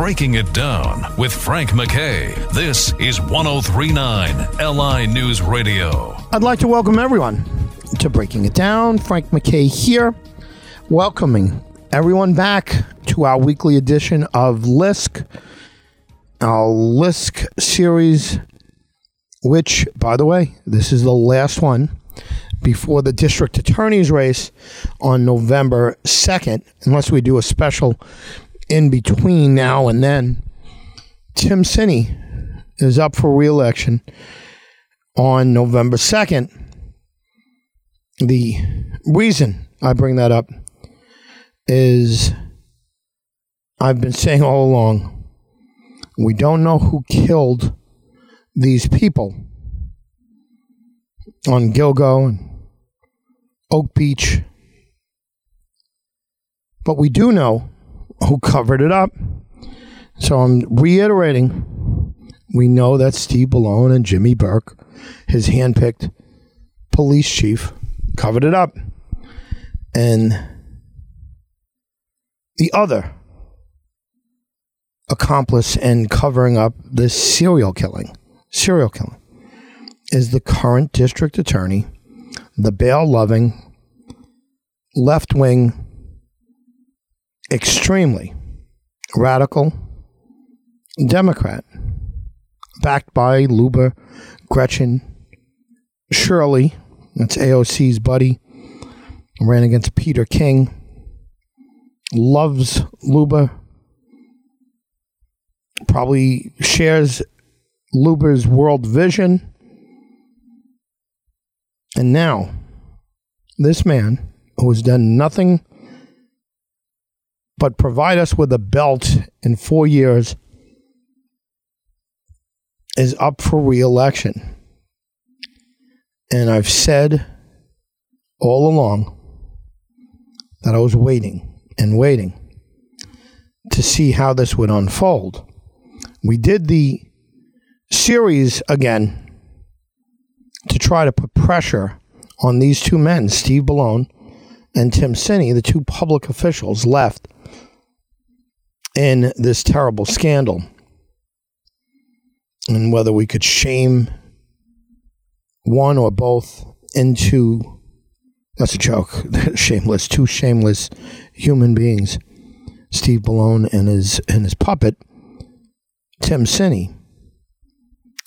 Breaking It Down with Frank MacKay. This is 1039 LI News Radio. I'd like to welcome everyone to Breaking It Down. Frank MacKay here, welcoming everyone back to our weekly edition of LISK, our LISK series, which, by the way, this is the last one before the district attorney's race on November 2nd, unless we do a special in between now and then. Tim Sini is up for reelection on November 2nd. The reason I bring that up is I've been saying all along we don't know who killed these people on Gilgo and Oak Beach. But we do know who covered it up. So I'm reiterating we know that Steve Bellone and Jimmy Burke, his handpicked police chief, covered it up. And the other accomplice in covering up this serial killing, serial killing, is the current district attorney the bail loving, left wing, extremely radical Democrat, backed by Liuba Grechen Shirley, that's AOC's buddy, ran against Peter King, loves Liuba, probably shares Liuba's world vision. And now, this man who has done nothing but provide us with a belt in four years is up for reelection. And I've said all along that I was waiting and waiting to see how this would unfold. We did the series again to try to put pressure on these two men, Steve Bellone and Tim Sini, the two public officials left in this terrible scandal. And whether we could shame one or both into that's a joke. shameless, two shameless human beings. Steve Bellone and his and his puppet, Tim Sini.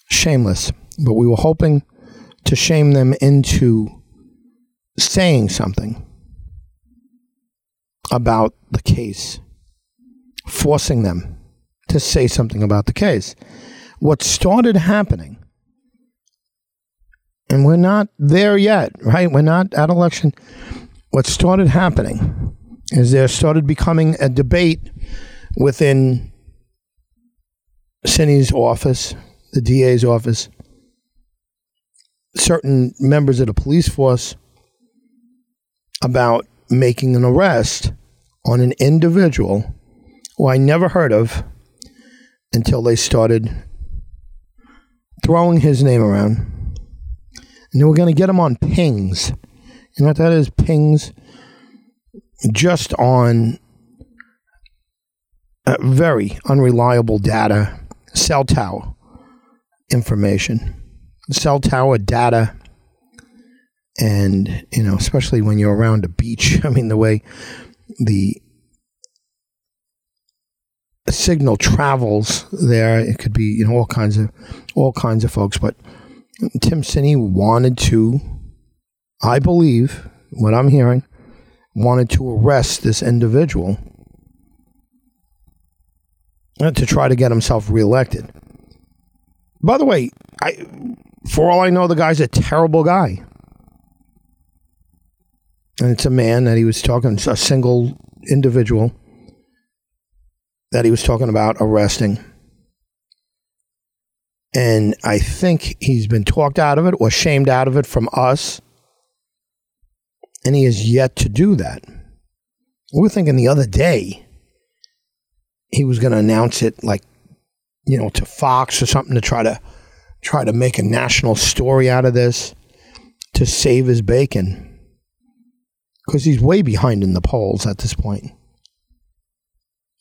Shameless. But we were hoping to shame them into saying something about the case, forcing them to say something about the case. What started happening, and we're not there yet, right? We're not at election. What started happening is there started becoming a debate within Sini's office, the DA's office, certain members of the police force about making an arrest on an individual who I never heard of until they started throwing his name around. And were going to get him on pings. You know what that is? Pings just on uh, very unreliable data, cell tower information cell tower data and you know especially when you're around a beach i mean the way the signal travels there it could be you know all kinds of all kinds of folks but tim Sini wanted to i believe what i'm hearing wanted to arrest this individual to try to get himself reelected by the way i for all I know, the guy's a terrible guy. And it's a man that he was talking, a single individual that he was talking about arresting. And I think he's been talked out of it or shamed out of it from us. And he has yet to do that. We were thinking the other day he was going to announce it, like, you know, to Fox or something to try to try to make a national story out of this to save his bacon because he's way behind in the polls at this point.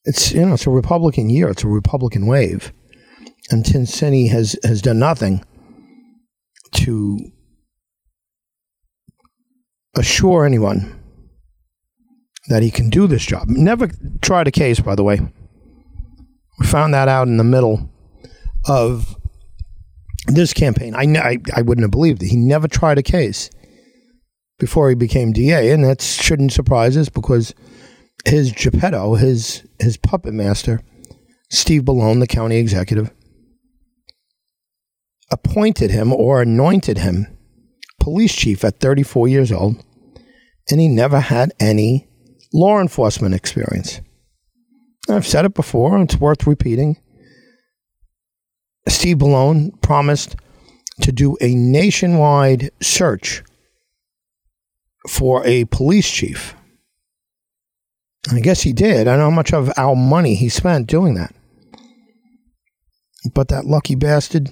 it's you know it's a Republican year. It's a Republican wave, and Tim Sini has has done nothing to assure anyone that he can do this job. Never tried a case, by the way. We found that out in the middle of this campaign. I, I, I wouldn't have believed it. He never tried a case before he became DA, and that shouldn't surprise us because his Geppetto, his his puppet master, Steve Bellone, the county executive, appointed him or anointed him police chief at 34 years old, and he never had any law enforcement experience. I've said it before, it's worth repeating. Steve Bellone promised to do a nationwide search for a police chief. I guess he did. I don't know how much of our money he spent doing that. But that lucky bastard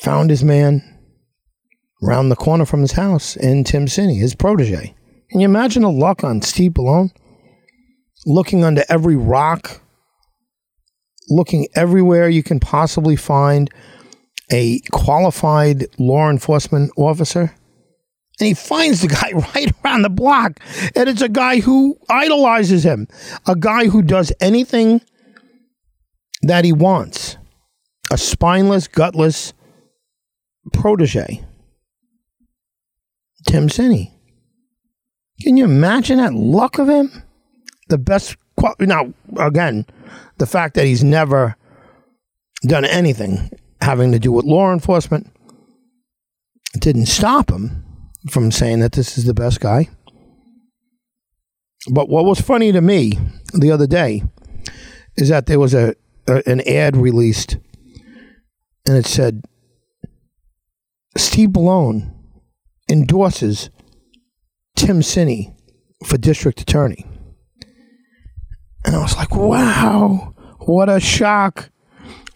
found his man around the corner from his house in Tim Sini, his protege. Can you imagine the luck on Steve Bellone? Looking under every rock, looking everywhere you can possibly find a qualified law enforcement officer. And he finds the guy right around the block. And it's a guy who idolizes him, a guy who does anything that he wants. A spineless, gutless protege. Tim Sini. Can you imagine that luck of him? The best. Now, again, the fact that he's never done anything having to do with law enforcement didn't stop him from saying that this is the best guy. But what was funny to me the other day is that there was a, a an ad released and it said Steve Bellone endorses Tim Sini for district attorney. And I was like, wow, what a shock.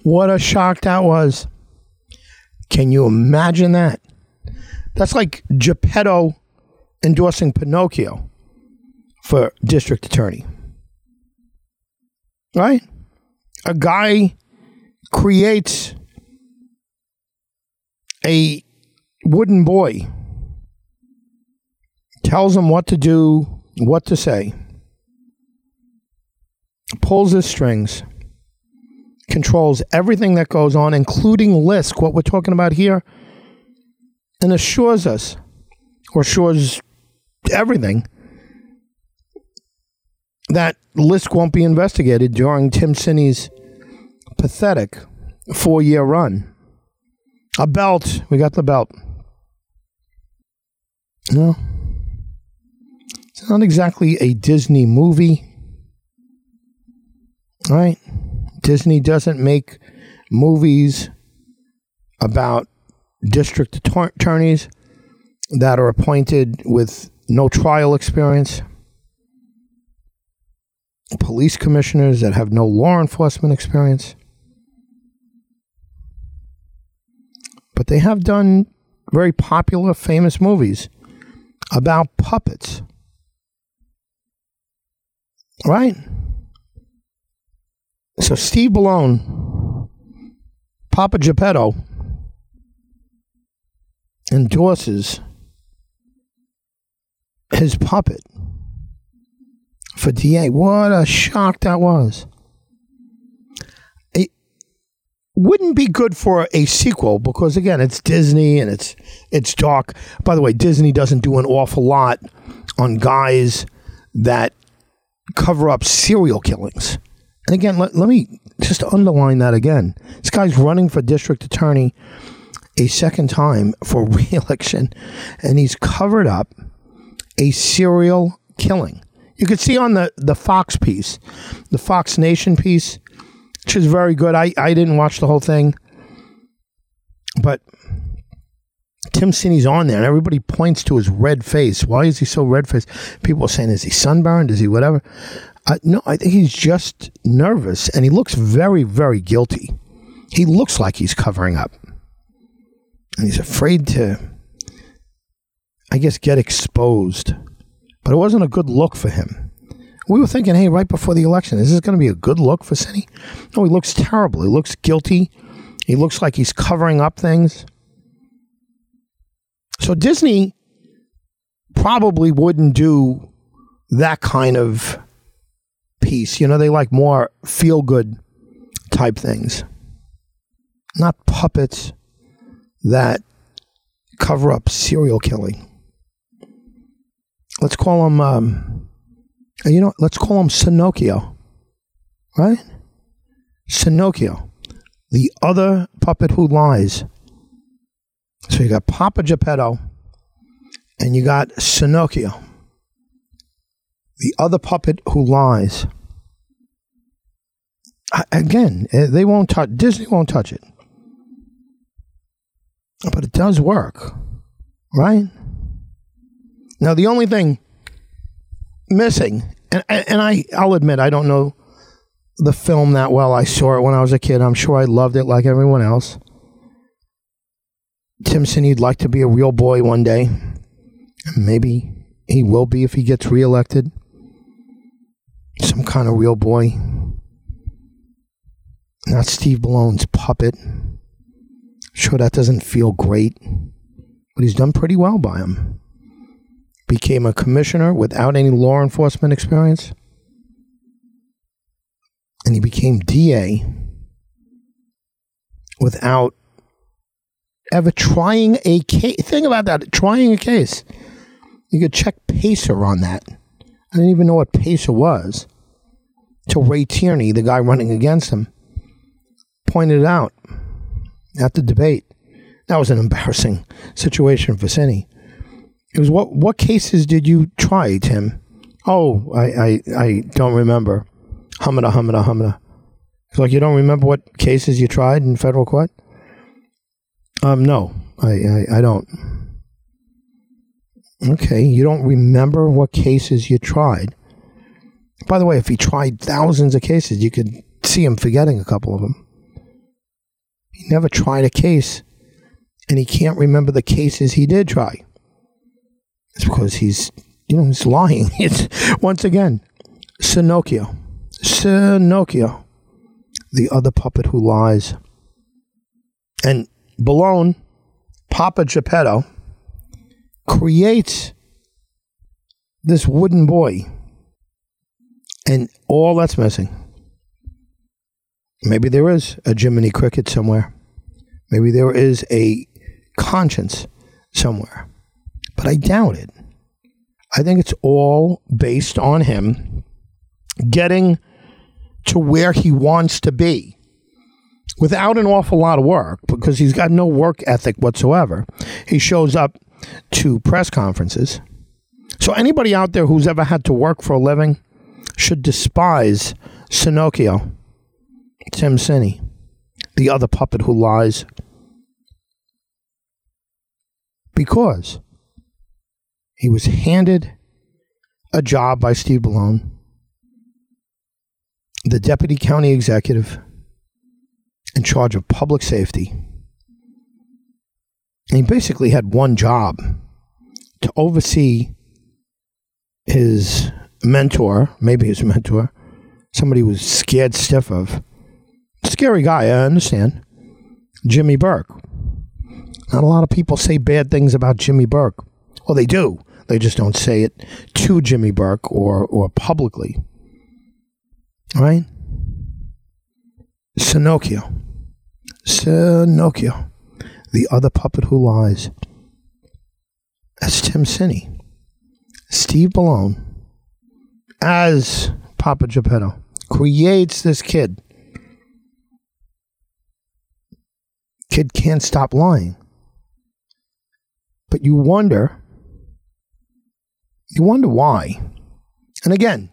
What a shock that was. Can you imagine that? That's like Geppetto endorsing Pinocchio for district attorney. Right? A guy creates a wooden boy tells him what to do, what to say, pulls his strings, controls everything that goes on, including Lisk, what we're talking about here, and assures us, or assures everything, that Lisk won't be investigated during Tim Sini's pathetic four year run. A belt. We got the belt. No. It's not exactly a Disney movie. Right? Disney doesn't make movies about district attorneys that are appointed with no trial experience, police commissioners that have no law enforcement experience. But they have done very popular, famous movies about puppets. Right? So Steve Bellone, Papa Geppetto, endorses his puppet for DA. What a shock that was. It wouldn't be good for a sequel because again, it's Disney and it's it's dark. By the way, Disney doesn't do an awful lot on guys that cover up serial killings. And again, let, let me just underline that again. This guy's running for district attorney a second time for reelection, and he's covered up a serial killing. You could see on the, the Fox piece, the Fox Nation piece, which is very good. I, I didn't watch the whole thing, but Tim Sini's on there, and everybody points to his red face. Why is he so red faced? People are saying, is he sunburned? Is he whatever? Uh, no, I think he's just nervous, and he looks very, very guilty. He looks like he's covering up, and he's afraid to, I guess, get exposed. But it wasn't a good look for him We were thinking, hey, right before the election, is this going to be a good look for Sini? No, he looks terrible. He looks guilty. He looks like he's covering up things. So Disney probably wouldn't do that kind of piece. You know, they like more feel good type things, not puppets that cover up serial killing. Let's call him, um, you know, let's call him Sinocchio, right? Sinocchio, the other puppet who lies. So you got Papa Geppetto and you got Sinocchio, the other puppet who lies. Again, eh, they won't touch, Disney won't touch it. Oh, but it does work, right? Now, the only thing missing, and, and I, I'll admit, I don't know the film that well. I saw it when I was a kid. I'm sure I loved it like everyone else. Timson, he'd like to be a real boy one day. Maybe he will be if he gets reelected. Some kind of real boy. Not Steve Bellone's puppet. Sure, that doesn't feel great, but he's done pretty well by him. Became a commissioner without any law enforcement experience. And he became DA without ever trying a case. Think about that. Trying a case. You could check Pacer on that. I didn't even know what Pacer was. Till Ray Tierney, the guy running against him, pointed it out at the debate. That was an embarrassing situation for Sini. It was what what cases did you try, Tim? Oh, I I, I don't remember. Humada, humada, humada. It's like you don't remember what cases you tried in federal court? Um, no, I, I, I don't. Okay, you don't remember what cases you tried. By the way, if he tried thousands of cases, you could see him forgetting a couple of them. He never tried a case, and he can't remember the cases he did try. It's because he's, you know, he's lying. It's once again, Sinocchio, Sinocchio, the other puppet who lies. And Bellone, Papa Geppetto, creates this wooden boy. And all that's missing. Maybe there is a Jiminy Cricket somewhere. Maybe there is a conscience somewhere. But I doubt it. I think it's all based on him getting to where he wants to be without an awful lot of work because he's got no work ethic whatsoever. He shows up to press conferences. So anybody out there who's ever had to work for a living should despise Sinocchio, Tim Sini, the other puppet who lies. Because he was handed a job by Steve Bellone, the deputy county executive in charge of public safety. And he basically had one job to oversee his mentor, maybe his mentor, somebody who was scared stiff of. Scary guy, I understand. Jimmy Burke. Not a lot of people say bad things about Jimmy Burke. Well, they do. They just don't say it to Jimmy Burke or, or publicly. Right? Sinocchio. Sinocchio. The other puppet who lies. That's Tim Sini. Steve Bellone as Papa Geppetto creates this kid. Kid can't stop lying. But you wonder, you wonder why. And again,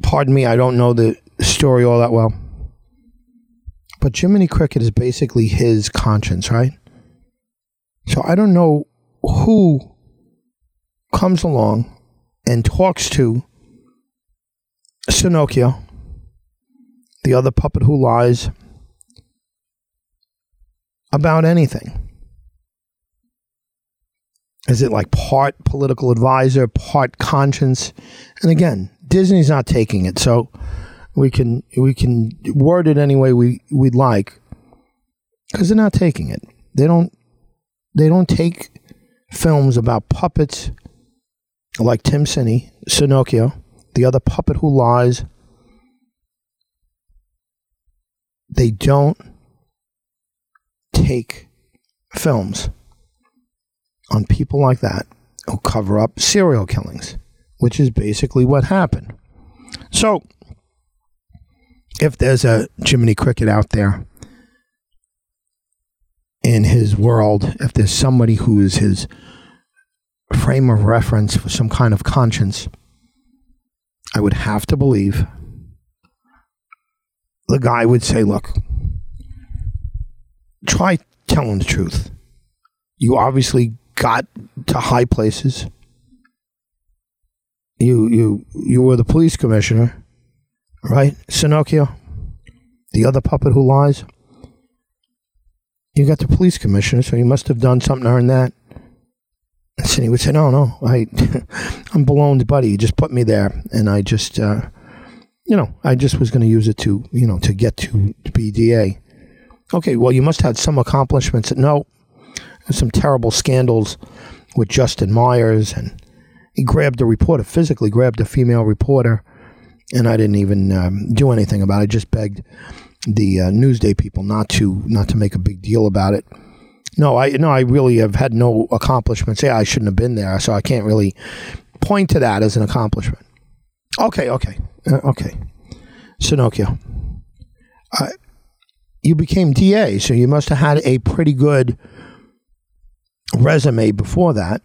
pardon me, I don't know the story all that well. But Jiminy Cricket is basically his conscience, right? So I don't know who comes along and talks to Sinocchio, the other puppet who lies, about anything. Is it like part political advisor, part conscience? And again, Disney's not taking it, so we can we can word it any way we we'd like because they're not taking it. They don't they don't take films about puppets like Tim Sini, Sinocchio, the other puppet who lies. They don't take films on people like that who cover up serial killings, which is basically what happened. So, if there's a Jiminy Cricket out there in his world, if there's somebody who is his frame of reference for some kind of conscience, I would have to believe the guy would say, Look, try telling the truth. You obviously got to high places. You you you were the police commissioner, right? Sinocchio, the other puppet who lies. You got the police commissioner, so you must have done something to earn that. And Cindy would say, "No, no, I, I'm Bellone's buddy. You just put me there, and I just, uh, you know, I just was going to use it to, you know, to get to, to BDA. Okay, well, you must have had some accomplishments. No, some terrible scandals with Justin Myers, and he grabbed a reporter, physically grabbed a female reporter, and I didn't even um, do anything about it. I just begged the uh, Newsday people not to not to make a big deal about it. No, I no, I really have had no accomplishments. Yeah, I shouldn't have been there, so I can't really point to that as an accomplishment. Okay, okay, uh, okay. Sinocchio, uh, you became DA, so you must have had a pretty good resume before that.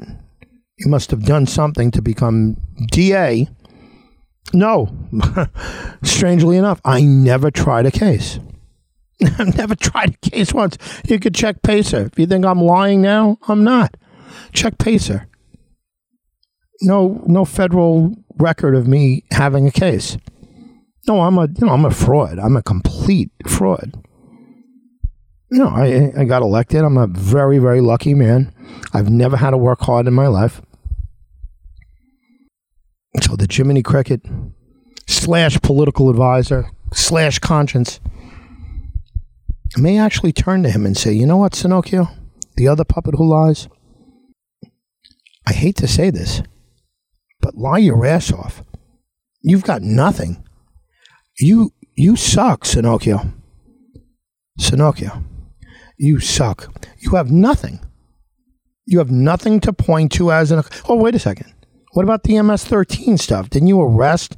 You must have done something to become DA. No, strangely enough, I never tried a case. I've never tried a case once. You could check Pacer. If you think I'm lying now, I'm not. Check Pacer. No, no federal record of me having a case. No, I'm a, you know, I'm a fraud. I'm a complete fraud. No, I, I got elected. I'm a very, very lucky man. I've never had to work hard in my life. So the Jiminy Cricket slash political advisor slash conscience may actually turn to him and say, you know what, Sinocchio, the other puppet who lies? I hate to say this, but lie your ass off. You've got nothing. You you suck, Sinocchio. Sinocchio, you suck. You have nothing. You have nothing to point to as an. Oh, wait a second. What about the MS-13 stuff? Didn't you arrest?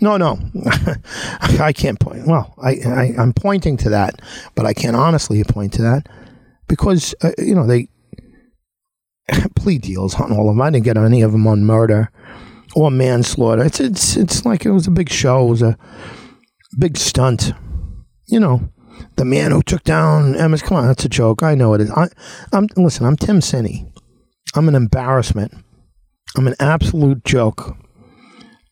No, no, I can't point. Well, I, I am pointing to that, but I can't honestly point to that because uh, you know they plea deals on all of them. I didn't get any of them on murder or manslaughter. It's it's it's like it was a big show. It was a big stunt. You know, the man who took down MS. Come on, that's a joke. I know it is. I, I'm listen. I'm Tim Sini. I'm an embarrassment. I'm an absolute joke.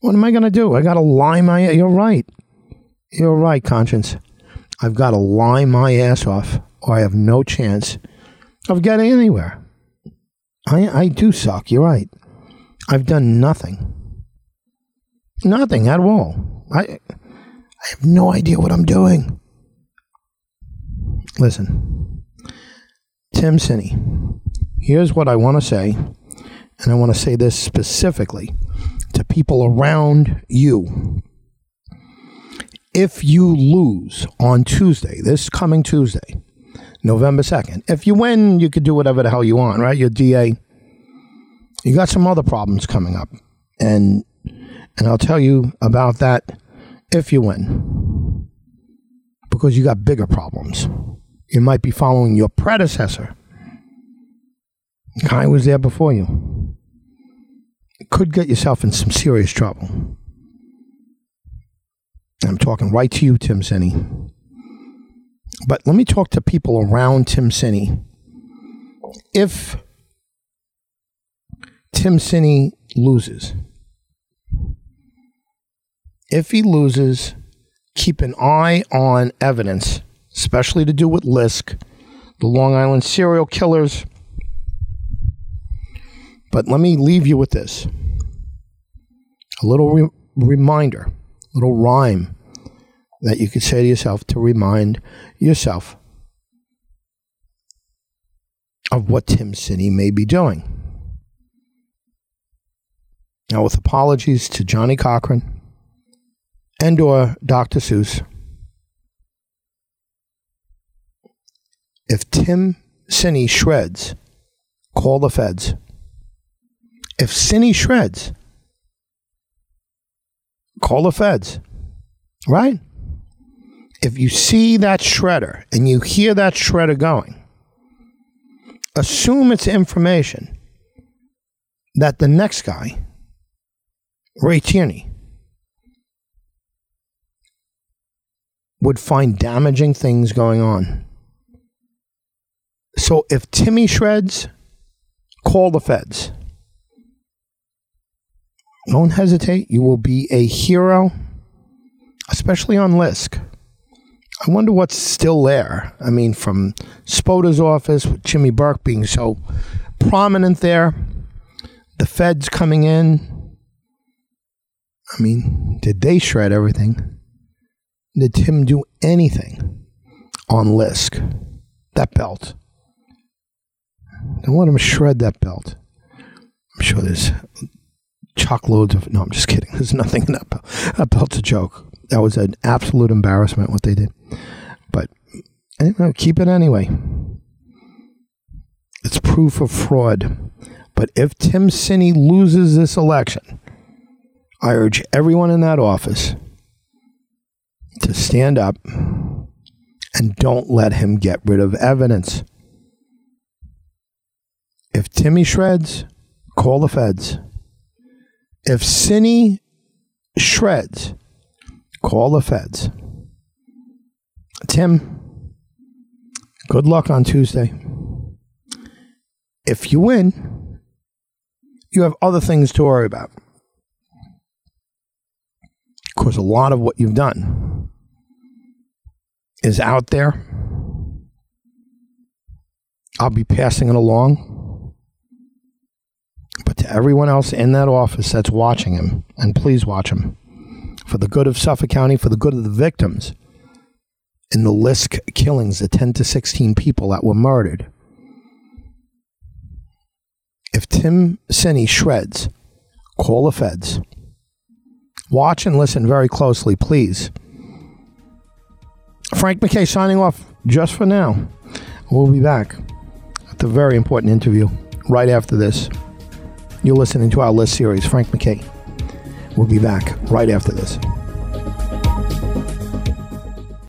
What am I going to do? I got to lie my. You're right. You're right, conscience. I've got to lie my ass off, or I have no chance of getting anywhere. I I do suck. You're right. I've done nothing. Nothing at all. I I have no idea what I'm doing. Listen, Tim Sini. Here's what I want to say and I want to say this specifically to people around you. If you lose on Tuesday, this coming Tuesday, November 2nd, if you win, you could do whatever the hell you want, right? You're DA. You got some other problems coming up. And and I'll tell you about that if you win. Because you got bigger problems. You might be following your predecessor. Guy was there before you could get yourself in some serious trouble. I'm talking right to you, Tim Sini. But let me talk to people around Tim Sini. If Tim Sini loses, if he loses, keep an eye on evidence, especially to do with Lisk, the Long Island serial killers, But let me leave you with this a little re- reminder, a little rhyme that you could say to yourself to remind yourself of what Tim Sini may be doing. Now, with apologies to Johnnie Cochran and or Dr. Seuss, if Tim Sini shreds, call the feds. If Sini shreds, call the feds. Right? If you see that shredder and you hear that shredder going, assume it's information that the next guy, Ray Tierney, would find damaging things going on. So if Timmy shreds, call the feds. Don't hesitate. You will be a hero, especially on Lisk. I wonder what's still there. I mean, from Spota's office, with Jimmy Burke being so prominent there, the feds coming in. I mean, did they shred everything? Did Tim do anything on Lisk? That belt. Don't let him shred that belt. I'm sure there's chock loads of. No, I'm just kidding. There's nothing in that belt. That belt's a joke. That was an absolute embarrassment what they did. But anyway, keep it anyway. It's proof of fraud. But if Tim Sini loses this election, I urge everyone in that office to stand up and don't let him get rid of evidence. If Timmy shreds, call the feds. If Sini shreds, call the feds. Tim, good luck on Tuesday. If you win, you have other things to worry about. Because a lot of what you've done is out there. I'll be passing it along. Everyone else in that office that's watching him, and please watch him, for the good of Suffolk County, for the good of the victims in the Lisk killings, the 10 to 16 people that were murdered. If Tim Sini shreds, call the feds. Watch and listen very closely, please. Frank MacKay signing off just for now. We'll be back with a very important interview right after this. You're listening to our Lisk series, Frank MacKay. We'll be back right after this.